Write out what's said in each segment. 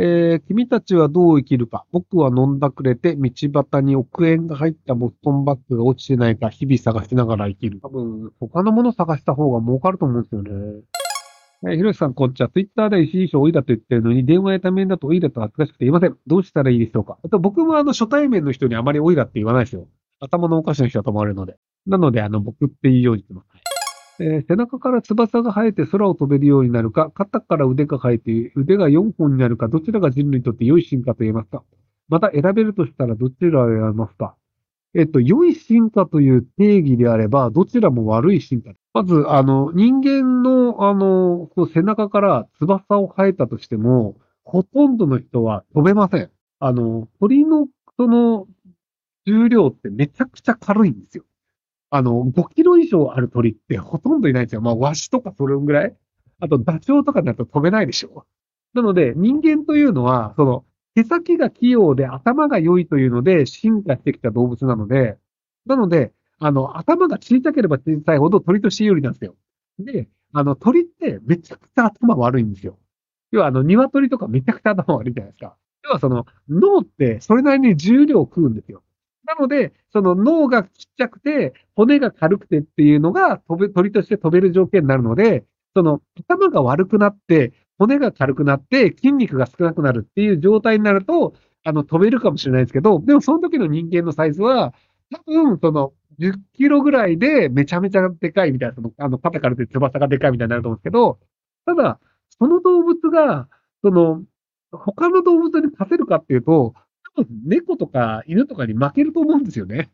えー、君たちはどう生きるか。僕は飲んだくれて、道端に億円が入ったボストンバッグが落ちてないか、日々探しながら生きる。多分、他のもの探した方が儲かると思うんですよね。えー、ひろしさん、こんにちは。ツイッターで石井賞多いだと言ってるのに、電話やためだと多いだと恥ずかしくて言いません。どうしたらいいでしょうか。あと、僕もあの、初対面の人にあまり多いだって言わないですよ。頭のおかしな人だと思われるので。なので、あの、僕って言うようにしてます。えー、背中から翼が生えて空を飛べるようになるか、肩から腕が生えて腕が4本になるか、どちらが人類にとって良い進化と言えますかまた選べるとしたらどちらを選びますかえっと、良い進化という定義であれば、どちらも悪い進化。まず、あの、人間の、あの、こう背中から翼を生えたとしても、ほとんどの人は飛べません。あの、鳥の、その、重量ってめちゃくちゃ軽いんですよ。あの、5キロ以上ある鳥ってほとんどいないんですよ。まあ、ワシとかそれぐらい。あと、ダチョウとかになると飛べないでしょ。なので、人間というのは、その、手先が器用で頭が良いというので進化してきた動物なので、なので、あの、頭が小さければ小さいほど鳥として有利なんですよ。で、あの、鳥ってめちゃくちゃ頭悪いんですよ。要は、あの、鶏とかめちゃくちゃ頭悪いじゃないですか。要は、その、脳ってそれなりに重量を食うんですよ。なので、その脳がちっちゃくて、骨が軽くてっていうのが飛べ、鳥として飛べる条件になるので、その頭が悪くなって、骨が軽くなって、筋肉が少なくなるっていう状態になると、あの、飛べるかもしれないですけど、でもその時の人間のサイズは、多分、その、10キロぐらいでめちゃめちゃでかいみたいな、その、あの、肩から出て翼がでかいみたいになると思うんですけど、ただ、その動物が、その、他の動物に勝てるかっていうと、猫とか犬とかに負けると思うんですよね。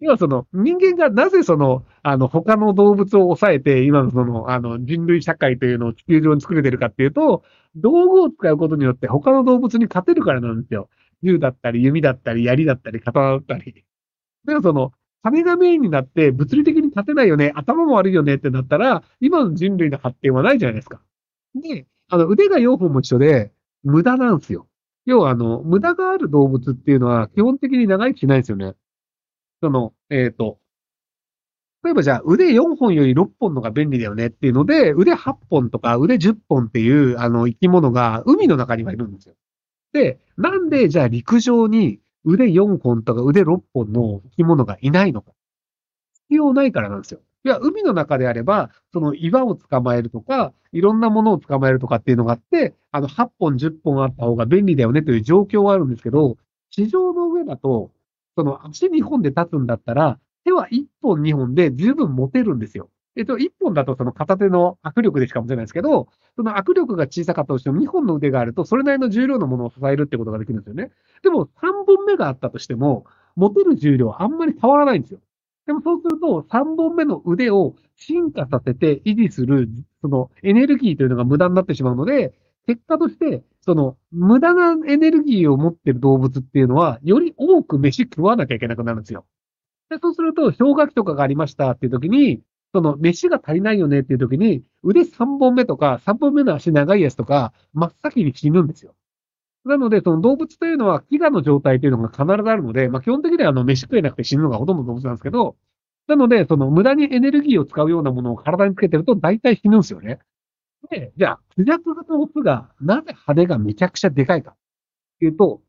要はその人間がなぜその、あの、他の動物を抑えて、今のその、あの、人類社会というのを地球上に作れてるかっていうと、道具を使うことによって他の動物に勝てるからなんですよ。銃だったり、弓だったり、槍だったり、刀だったり。でもその、金がメインになって物理的に勝てないよね、頭も悪いよねってなったら、今の人類の発展はないじゃないですか。で、あの、腕が4本も一緒で、無駄なんですよ。要は、あの、無駄がある動物っていうのは基本的に長生きしないんですよね。その、えっ、ー、と、例えばじゃあ腕4本より6本のが便利だよねっていうので、腕8本とか腕10本っていうあの生き物が海の中にはいるんですよ。で、なんでじゃあ陸上に腕4本とか腕6本の生き物がいないのか。必要ないからなんですよ。いや、海の中であれば、その岩を捕まえるとか、いろんなものを捕まえるとかっていうのがあって、あの、8本、10本あった方が便利だよねという状況はあるんですけど、地上の上だと、その足2本で立つんだったら、手は1本、2本で十分持てるんですよ。えっと、1本だとその片手の握力でしか持てないですけど、その握力が小さかったとしても2本の腕があると、それなりの重量のものを支えるってことができるんですよね。でも、3本目があったとしても、持てる重量はあんまり変わらないんですよ。でもそうすると、3本目の腕を進化させて維持する、そのエネルギーというのが無駄になってしまうので、結果として、その無駄なエネルギーを持ってる動物っていうのは、より多く飯食わなきゃいけなくなるんですよ。でそうすると、氷河期とかがありましたっていう時に、その飯が足りないよねっていう時に、腕3本目とか、3本目の足長いやつとか、真っ先に死ぬんですよ。なので、その動物というのは飢餓の状態というのが必ずあるので、まあ基本的にはあの飯食えなくて死ぬのがほとんど動物なんですけど、なので、その無駄にエネルギーを使うようなものを体につけてると大体死ぬんですよね。で、じゃあ、クジャクのオスがなぜ羽がめちゃくちゃでかいかっていうと、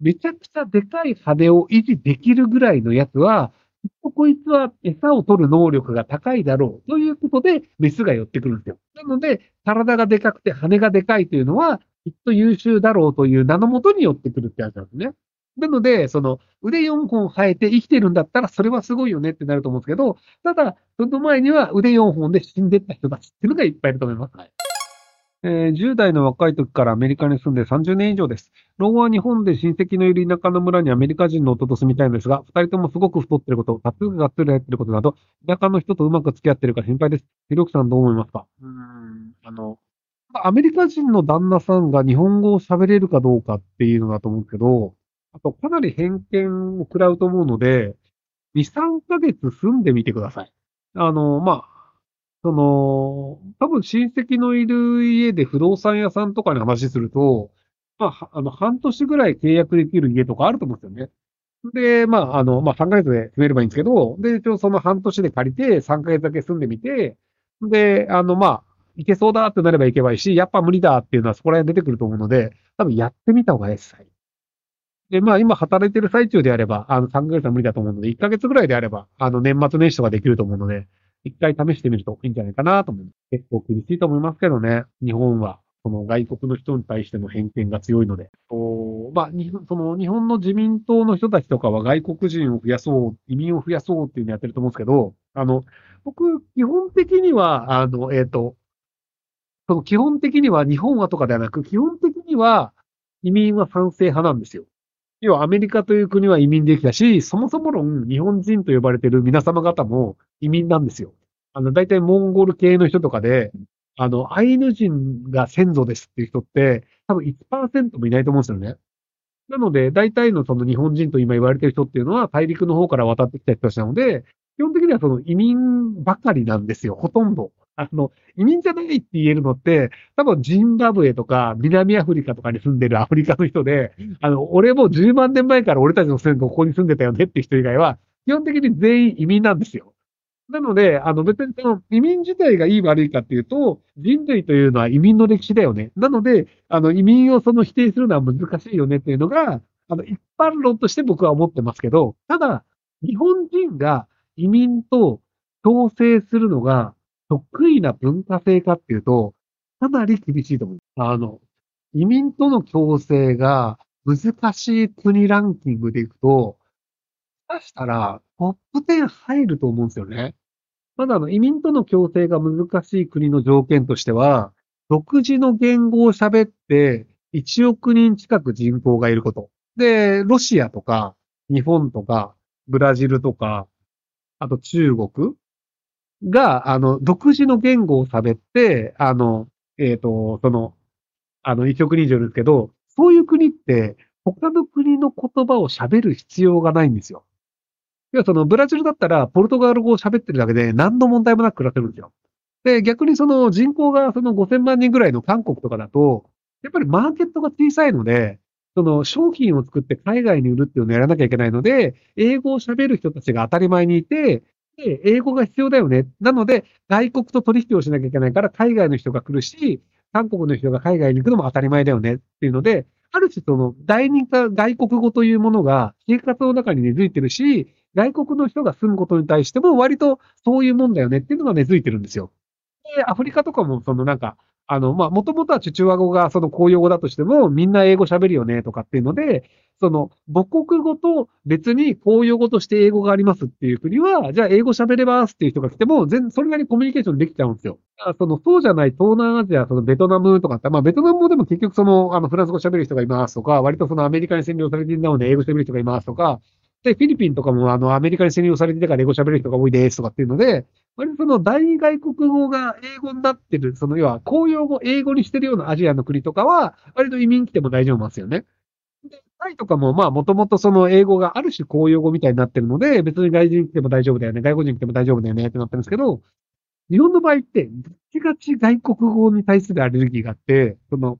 めちゃくちゃでかい羽を維持できるぐらいのやつは、きっとこいつは餌を取る能力が高いだろうということで、メスが寄ってくるんですよ。なので、体がでかくて羽がでかいというのは、きっと優秀だろうという名のもとに寄ってくるってやつなんですね。なので、その腕4本生えて生きてるんだったら、それはすごいよねってなると思うんですけど、ただ、その前には腕4本で死んでった人たちっていうのがいっぱいいると思います。はいえー、10代の若い時からアメリカに住んで30年以上です。老後は日本で親戚のいる田舎の村にアメリカ人の夫と住みたいんですが、二人ともすごく太ってること、タトゥーががっつり入ってることなど、田舎の人とうまく付き合ってるか心配です。ひろきさんどう思いますか？うん、あの、アメリカ人の旦那さんが日本語を喋れるかどうかっていうのだと思うけど、あとかなり偏見を食らうと思うので、2、3ヶ月住んでみてください。あの、まあ、その、多分親戚のいる家で不動産屋さんとかに話すると、まあ、あの、半年ぐらい契約できる家とかあると思うんですよね。で、まあ、あの、まあ、3ヶ月で住めればいいんですけど、で、一応その半年で借りて3ヶ月だけ住んでみて、で、あの、まあ、いけそうだってなればいけばいいし、やっぱ無理だっていうのはそこら辺出てくると思うので、多分やってみた方がいいです。で、まあ今働いてる最中であれば、あの3ヶ月は無理だと思うので、1ヶ月ぐらいであれば、あの年末年始とかできると思うので、一回試してみるといいんじゃないかなと思う。結構厳しいと思いますけどね、日本は。その外国の人に対しての偏見が強いので。おまあ、にその日本の自民党の人たちとかは外国人を増やそう、移民を増やそうっていうのやってると思うんですけど、あの、僕、基本的には、あの、えっ、ー、と、その基本的には日本はとかではなく、基本的には移民は賛成派なんですよ。要はアメリカという国は移民できたし、そもそも論日本人と呼ばれている皆様方も移民なんですよ。あの、大体モンゴル系の人とかで、あの、アイヌ人が先祖ですっていう人って、多分1%もいないと思うんですよね。なので、大体のその日本人と今言われてる人っていうのは大陸の方から渡ってきた人たちなので、基本的にはその移民ばかりなんですよ、ほとんど。あの、移民じゃないって言えるのって、多分ジンバブエとか南アフリカとかに住んでるアフリカの人で、あの、俺も10万年前から俺たちの先祖ここに住んでたよねって人以外は、基本的に全員移民なんですよ。なので、あの別にその移民自体がいい悪いかっていうと、人類というのは移民の歴史だよね。なので、あの移民をその否定するのは難しいよねっていうのが、あの一般論として僕は思ってますけど、ただ、日本人が移民と共生するのが得意な文化性かっていうと、かなり厳しいと思う。あの、移民との共生が難しい国ランキングでいくと、かしたらトップ10入ると思うんですよね。まだあの移民との共生が難しい国の条件としては、独自の言語を喋って1億人近く人口がいること。で、ロシアとか、日本とか、ブラジルとか、あと中国が、あの、独自の言語を喋って、あの、えっ、ー、と、その、あの、1億人以上ですけど、そういう国って、他の国の言葉を喋る必要がないんですよ。要はそのブラジルだったら、ポルトガル語を喋ってるだけで何の問題もなく暮らせるんですよ。で、逆にその人口がその5000万人ぐらいの韓国とかだと、やっぱりマーケットが小さいので、その商品を作って海外に売るっていうのをやらなきゃいけないので、英語を喋る人たちが当たり前にいて、で、英語が必要だよね。なので、外国と取引をしなきゃいけないから、海外の人が来るし、韓国の人が海外に行くのも当たり前だよねっていうので、ある種その第二外国語というものが生活の中に根付いてるし、外国の人が住むことに対しても割とそういうもんだよねっていうのが根付いてるんですよ。で、アフリカとかもそのなんか、あの、まあ、もともとはチュチュワ語がその公用語だとしても、みんな英語喋るよねとかっていうので、その母国語と別に公用語として英語がありますっていう国は、じゃあ英語喋れますっていう人が来ても、全、それなりにコミュニケーションできちゃうんですよ。その、そうじゃない東南アジア、そのベトナムとかって、まあベトナムもでも結局その、あの、フランス語喋る人がいますとか、割とそのアメリカに占領されているので英語喋る人がいますとか、で、フィリピンとかもあの、アメリカに占領されててから英語喋る人が多いですとかっていうので、割とその大外国語が英語になってる、その要は公用語英語にしてるようなアジアの国とかは、割と移民来ても大丈夫なんですよね。で、タイとかもまあもともとその英語がある種公用語みたいになってるので、別に外人来ても大丈夫だよね、外国人来ても大丈夫だよねってなってるんですけど、日本の場合って、ガチガチ外国語に対するアレルギーがあって、その、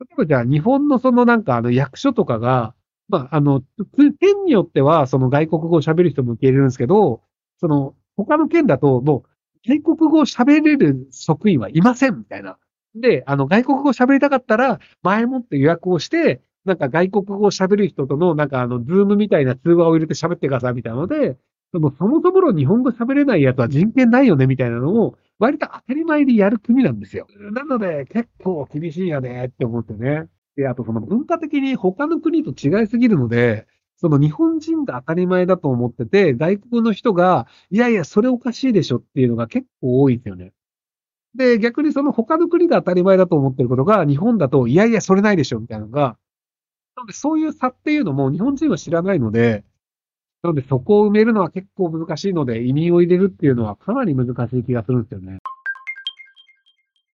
例えばじゃあ日本のそのなんかあの役所とかが、まあ、あの、県によってはその外国語を喋る人も受け入れるんですけど、その、他の県だともう外国語を喋れる職員はいませんみたいな。で、あの、外国語喋りたかったら、前もって予約をして、なんか外国語を喋る人との、なんかあの、ズームみたいな通話を入れて喋ってくださいみたいなので、その、そもそもの日本語喋れないやつは人権ないよねみたいなのを、割と当たり前でやる国なんですよ。なので、結構厳しいよねって思ってね。で、あとその文化的に他の国と違いすぎるので、その日本人が当たり前だと思ってて、外国の人が、いやいや、それおかしいでしょっていうのが結構多いんですよね。で、逆にその他の国が当たり前だと思ってることが、日本だと、いやいや、それないでしょみたいなのが、なのでそういう差っていうのも日本人は知らないので、なのでそこを埋めるのは結構難しいので、移民を入れるっていうのはかなり難しい気がするんですよね。